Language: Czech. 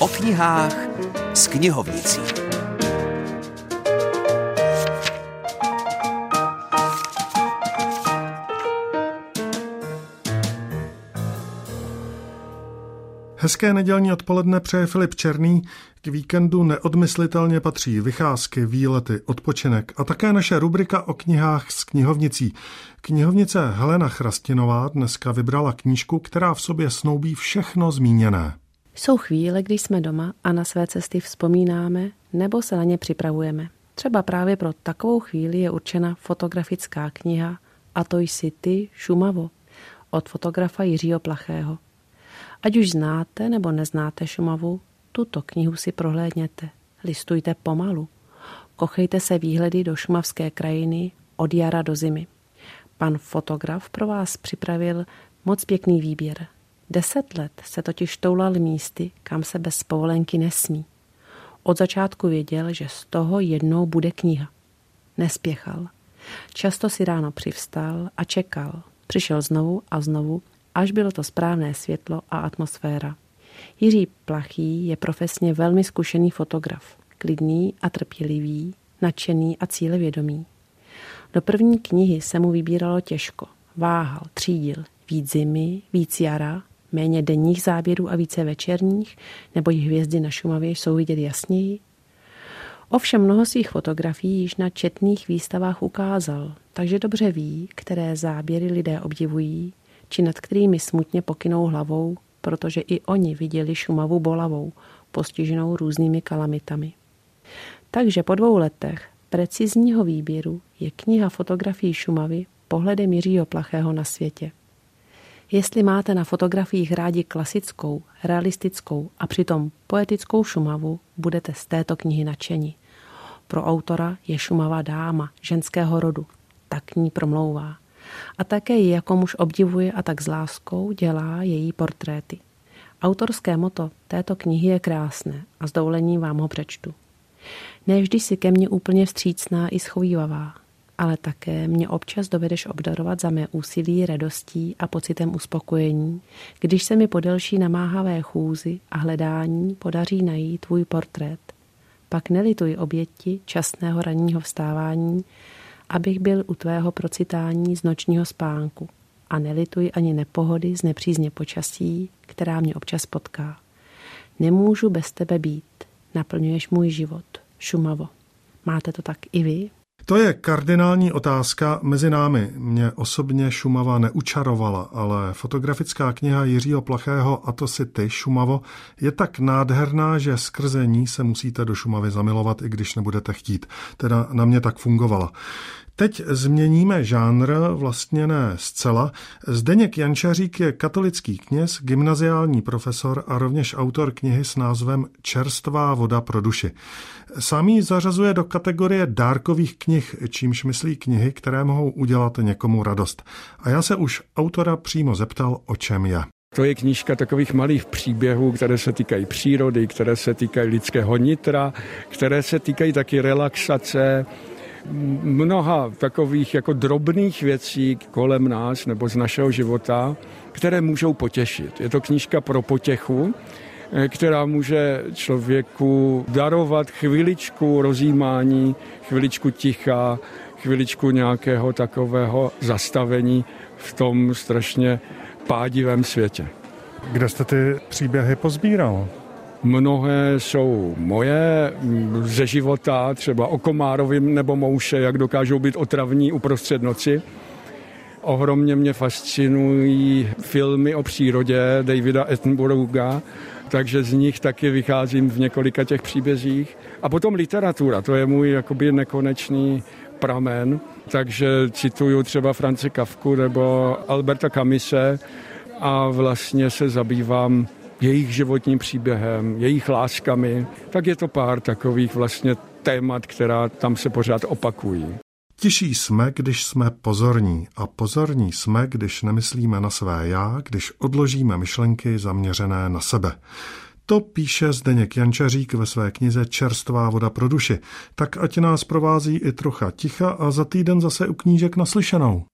O knihách s knihovnicí. Hezké nedělní odpoledne přeje Filip Černý. K víkendu neodmyslitelně patří vycházky, výlety, odpočinek a také naše rubrika o knihách s knihovnicí. Knihovnice Helena Chrastinová dneska vybrala knížku, která v sobě snoubí všechno zmíněné. Jsou chvíle, kdy jsme doma a na své cesty vzpomínáme nebo se na ně připravujeme. Třeba právě pro takovou chvíli je určena fotografická kniha A to jsi ty, Šumavo, od fotografa Jiřího Plachého. Ať už znáte nebo neznáte Šumavu, tuto knihu si prohlédněte. Listujte pomalu. Kochejte se výhledy do šumavské krajiny od jara do zimy. Pan fotograf pro vás připravil moc pěkný výběr. Deset let se totiž toulal místy, kam se bez povolenky nesmí. Od začátku věděl, že z toho jednou bude kniha. Nespěchal. Často si ráno přivstal a čekal. Přišel znovu a znovu, až bylo to správné světlo a atmosféra. Jiří Plachý je profesně velmi zkušený fotograf, klidný a trpělivý, nadšený a cílevědomý. Do první knihy se mu vybíralo těžko. Váhal, třídil, víc zimy, víc jara, méně denních záběrů a více večerních, nebo jich hvězdy na Šumavě jsou vidět jasněji. Ovšem mnoho svých fotografií již na četných výstavách ukázal, takže dobře ví, které záběry lidé obdivují, či nad kterými smutně pokynou hlavou, protože i oni viděli Šumavu bolavou, postiženou různými kalamitami. Takže po dvou letech precizního výběru je kniha fotografií Šumavy pohledem Jiřího Plachého na světě. Jestli máte na fotografiích rádi klasickou, realistickou a přitom poetickou Šumavu, budete z této knihy nadšeni. Pro autora je Šumava dáma ženského rodu, tak ní promlouvá a také ji jako muž obdivuje a tak s láskou dělá její portréty. Autorské moto této knihy je krásné a s dovolením vám ho přečtu. Nevždy si ke mně úplně vstřícná i schovývavá, ale také mě občas dovedeš obdarovat za mé úsilí, radostí a pocitem uspokojení, když se mi po delší namáhavé chůzi a hledání podaří najít tvůj portrét. Pak nelituj oběti časného ranního vstávání, abych byl u tvého procitání z nočního spánku a nelituj ani nepohody z nepřízně počasí, která mě občas potká. Nemůžu bez tebe být, naplňuješ můj život. Šumavo. Máte to tak i vy? To je kardinální otázka mezi námi. Mě osobně Šumava neučarovala, ale fotografická kniha Jiřího Plachého A to si ty, Šumavo, je tak nádherná, že skrze ní se musíte do Šumavy zamilovat, i když nebudete chtít. Teda na mě tak fungovala. Teď změníme žánr, vlastně ne zcela. Zdeněk Jančařík je katolický kněz, gymnaziální profesor a rovněž autor knihy s názvem Čerstvá voda pro duši. Sám ji zařazuje do kategorie dárkových knih, čímž myslí knihy, které mohou udělat někomu radost. A já se už autora přímo zeptal, o čem je. To je knížka takových malých příběhů, které se týkají přírody, které se týkají lidského nitra, které se týkají taky relaxace, mnoha takových jako drobných věcí kolem nás nebo z našeho života, které můžou potěšit. Je to knížka pro potěchu, eh, která může člověku darovat chviličku rozjímání, chviličku ticha, chviličku nějakého takového zastavení v tom strašně pádivém světě. Kde jste ty příběhy pozbíral? Mnohé jsou moje ze života, třeba o Komárovým nebo Mouše, jak dokážou být otravní uprostřed noci. Ohromně mě fascinují filmy o přírodě Davida Attenborougha, takže z nich taky vycházím v několika těch příbězích. A potom literatura, to je můj jakoby nekonečný pramen, takže cituju třeba France Kafku nebo Alberta Camise a vlastně se zabývám jejich životním příběhem, jejich láskami, tak je to pár takových vlastně témat, která tam se pořád opakují. Tiší jsme, když jsme pozorní a pozorní jsme, když nemyslíme na své já, když odložíme myšlenky zaměřené na sebe. To píše Zdeněk Jančařík ve své knize Čerstvá voda pro duši. Tak ať nás provází i trocha ticha a za týden zase u knížek naslyšenou.